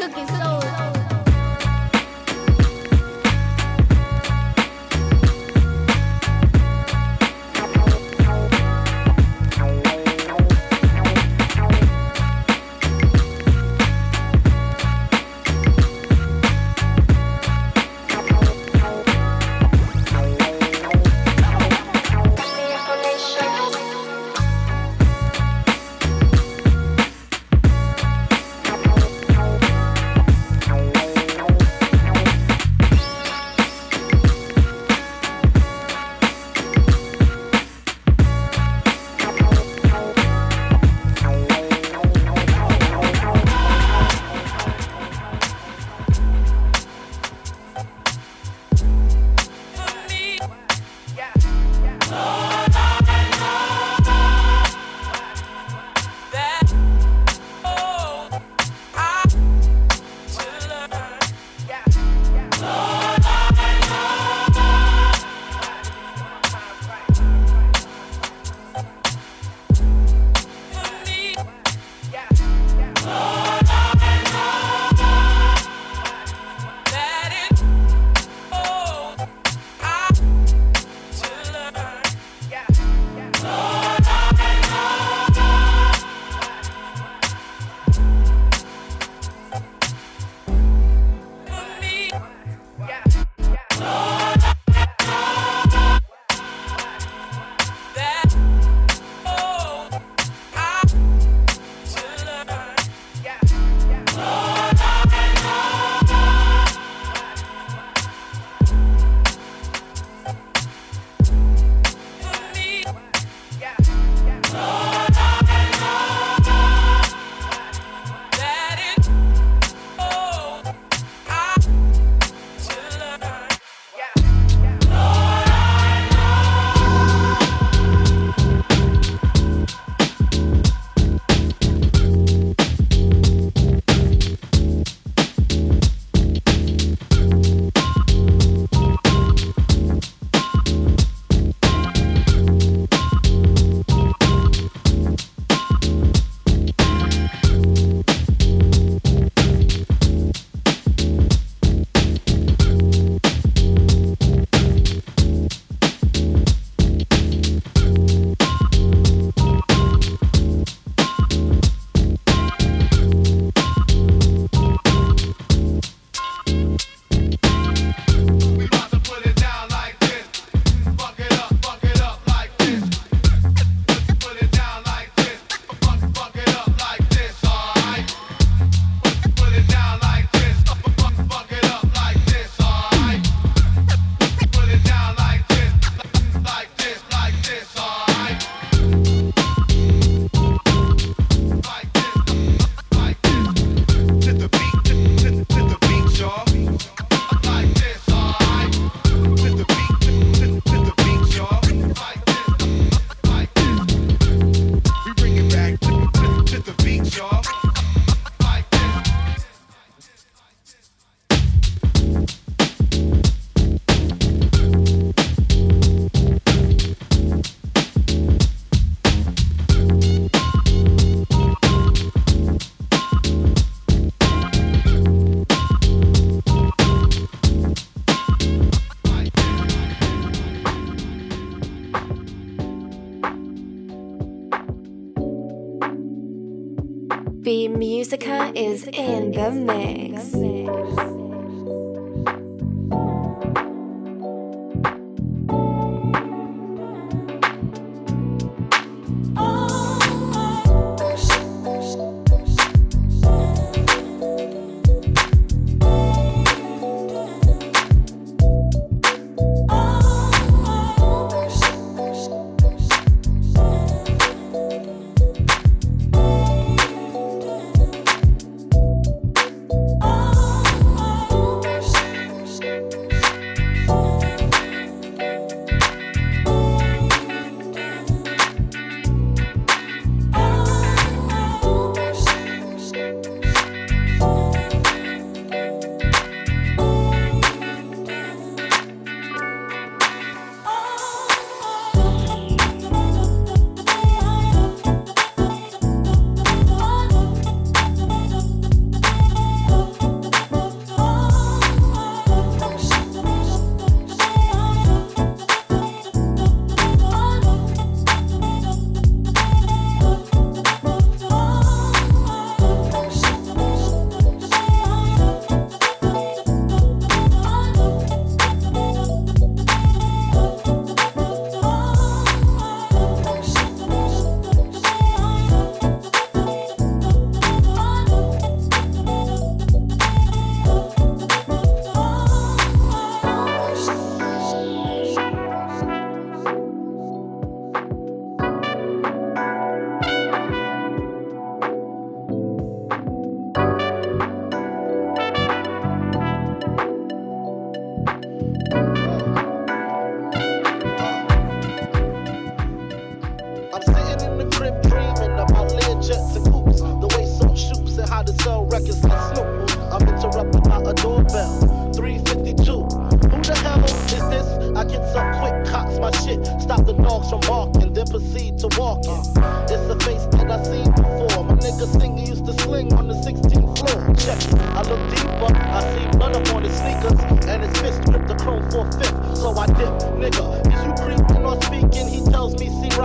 Cooking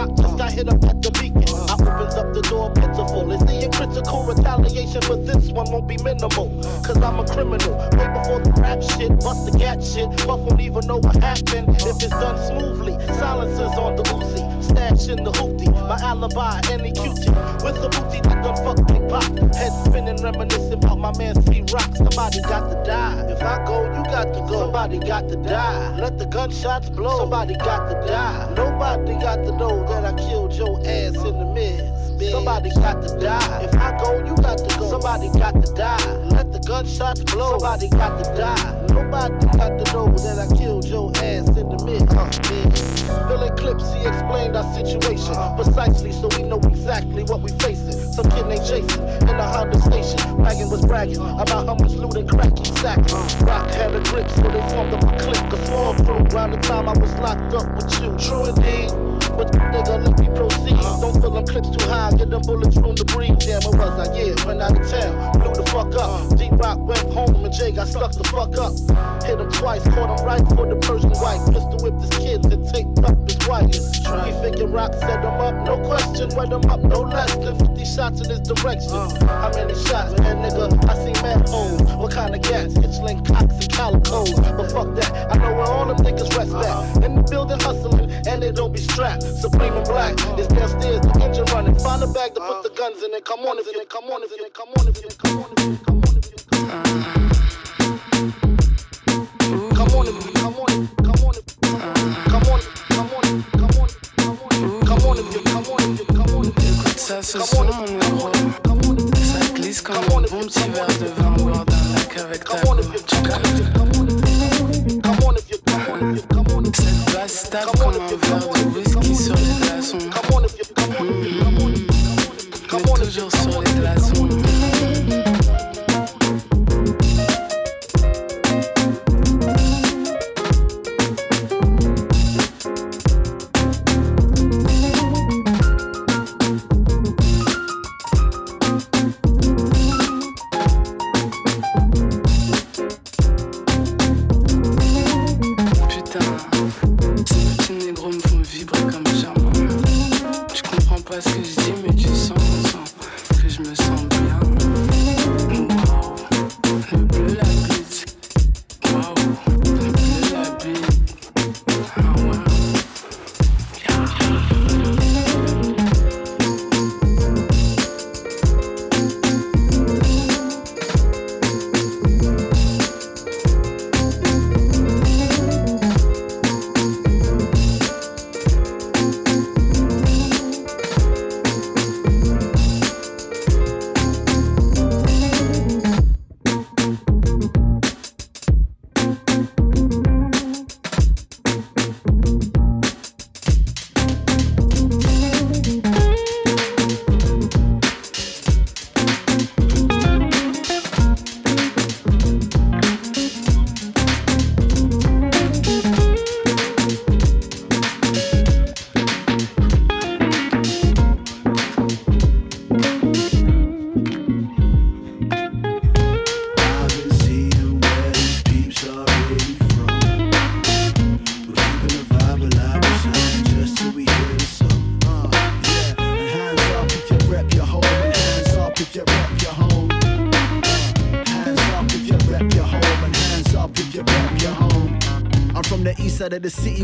just got hit up at the beacon. I up the door, pitiful. Is the critical retaliation for this one won't be minimal? Cause I'm a criminal. Way before the rap shit, bust the gat shit. Buff won't even know what happened if it's done smoothly. Silences on the Uzi, stash in the hoopty. My alibi, any cutie. With the booty that done fuck big pop. Head spinning, reminiscing about my man C-Rock. Somebody got to die. If I go, you got to go. Somebody got to die. Let the gunshots blow. Somebody got to die. Nobody got to know that I killed your ass in the midst. Somebody got to die. If I go, you got to go. Somebody got to die. Let the gunshots blow. Somebody got to die. Nobody got to know that I killed your ass in the mid. Uh, Filling clips, he explained our situation precisely, so we know exactly what we facing. Some kid named Jason in the Honda station. Wagon was bragging about how much loot and crack he sacked. Rock had a grip, so they formed up a clique, a small crew. Around the time I was locked up with you. True indeed. But nigga, let me proceed. Don't fill them clips too high, get them bullets room to breathe. Damn, it was I? Yeah, went out of town, blew the fuck up. Uh-huh. D Rock went home and Jay got stuck the fuck up. Hit him twice, caught him right for the Persian white. Pistol whipped his kids and taped up his wife. He figure Rock set him up, no question. Wet him up, no less than 50 shots in his direction. Uh-huh. How many shots, man, nigga? I see mad holes. What kind of gas? It's sling cocks and calicos. But fuck that, I know where all them niggas rest at. Uh-huh. In the building hustling, and they don't be strapped. Supreme and black is downstairs, the engine running. Find a bag to put the guns in and come on if it. Come on if you, come on if you, come on if you, come on if you, come on you, come on you. Come on you, come on if you, come on if you, come on, come on, come on, come on if you, come on if you, come on if you. Écoute ça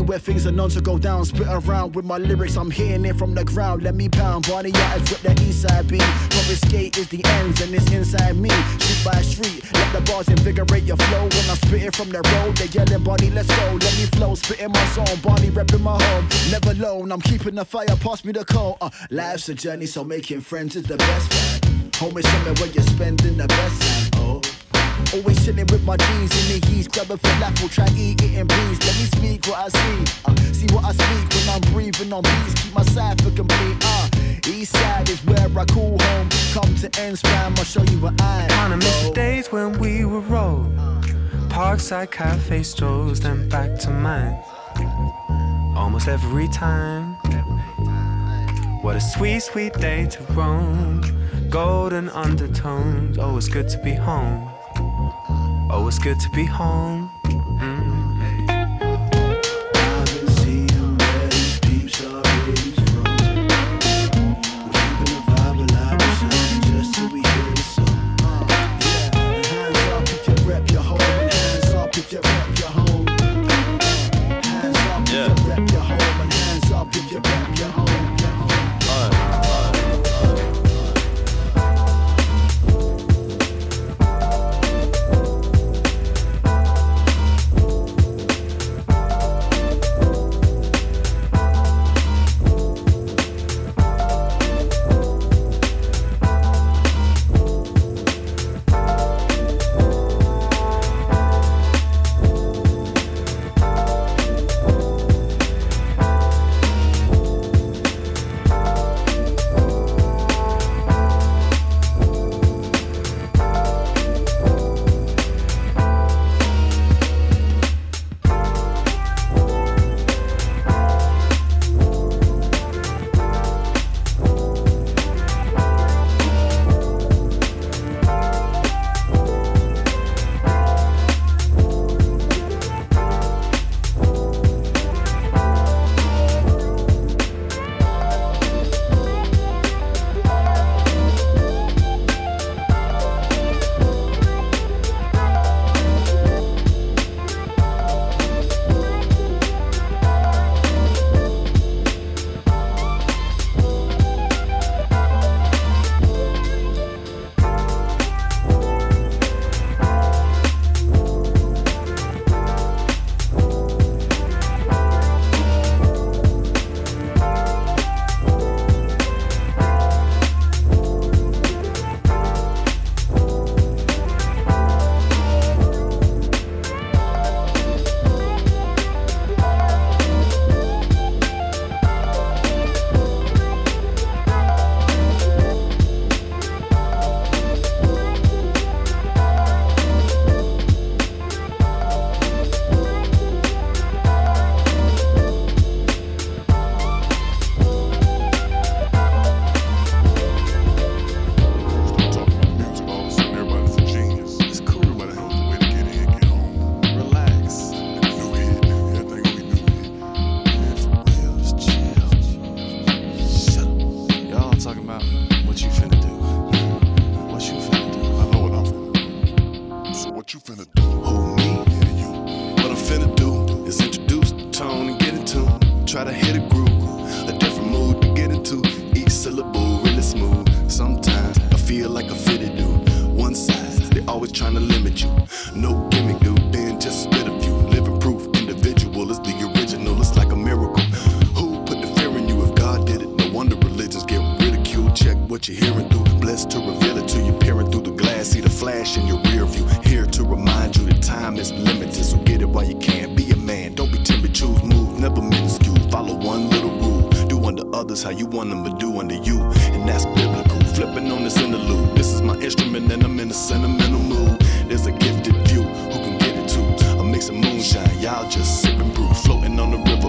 where things are known to go down. Spit around with my lyrics, I'm hitting it from the ground. Let me pound. Barney eyes with the east side beat. From skate is the ends and it's inside me. Street by street, let the bars invigorate your flow. When I'm spitting from the road, they yelling, Barney, let's go. Let me flow, spitting my song. Barney repping my home. Never alone, I'm keeping the fire, pass me the coal. Uh, life's a journey, so making friends is the best. Home is somewhere where you're spending the best time. Oh. Always chilling with my jeans in the heat, grabbing falafel, try eat it in peace. Let me speak what I see, uh, see what I speak when I'm breathing on beats. Keep my cipher complete. Uh, east side is where I call home. Come to ends, fam, I'll show you what I Kinda miss the days when we were rolled. Parkside cafe strolls, then back to mine. Almost every time. What a sweet, sweet day to roam. Golden undertones. Oh, it's good to be home. It's good to be home. You're through. Blessed to reveal it to you. Peering through the glass, see the flash in your rear view. Here to remind you that time is limited, so get it while you can. Be a man, don't be timid. Choose move, never minuscule. Follow one little rule. Do unto others how you want them to do unto you, and that's biblical. Flipping on this interlude. This is my instrument, and I'm in a sentimental mood. There's a gifted few who can get it too. A mix of moonshine, y'all just sip and brew. Floating on the river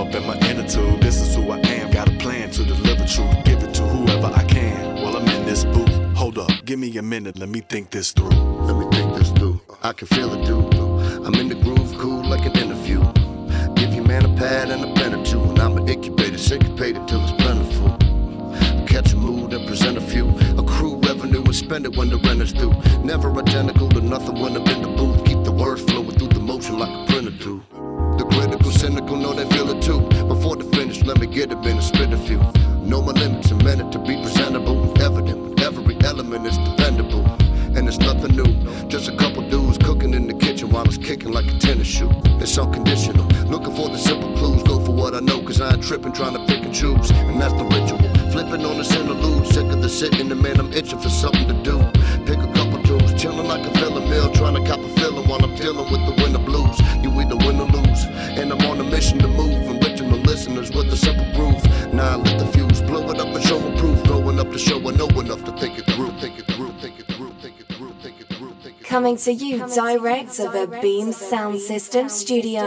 up in my inner tube. This is who I am. Got a plan to deliver truth. Give it to whoever I can. While I'm in this booth. Hold up, give me a minute. Let me think this through. Let me think this through. I can feel it, dude. I'm in the groove, cool like an interview. Give your man a pad and a pen or two, and I'm an incubator, syncopated till it's plentiful. Catch a mood and present a few. Accrue revenue and spend it when the rent is due. Never identical to nothing when I'm in the booth. Keep the words flowing through the motion like a printer do. The cynical know they feel it too. Before the finish, let me get it in and spit a few. Know my limits and meant to be presentable, evident. Every element is dependable, and it's nothing new. Just a couple dudes cooking in the kitchen while it's kicking like a tennis shoe. It's unconditional. Looking for the simple clues, go for what I know, cause I ain't tripping trying to pick and choose. And that's the ritual. Flipping on this interlude, sick of the sitting, and man, I'm itching for something to do. Pick a couple chilling like a villain meal, trying to cop a feeling while I'm dealing with the winter blues. You either win or lose, and I'm on a mission to move, enriching the listeners with a simple groove. Now I lit the fuse, blow it up and show 'em proof. Growing up the show, I know enough to think it through, think it through, think it through, think it through, think it through, think it through. Coming to you direct of the Beam Sound System studio.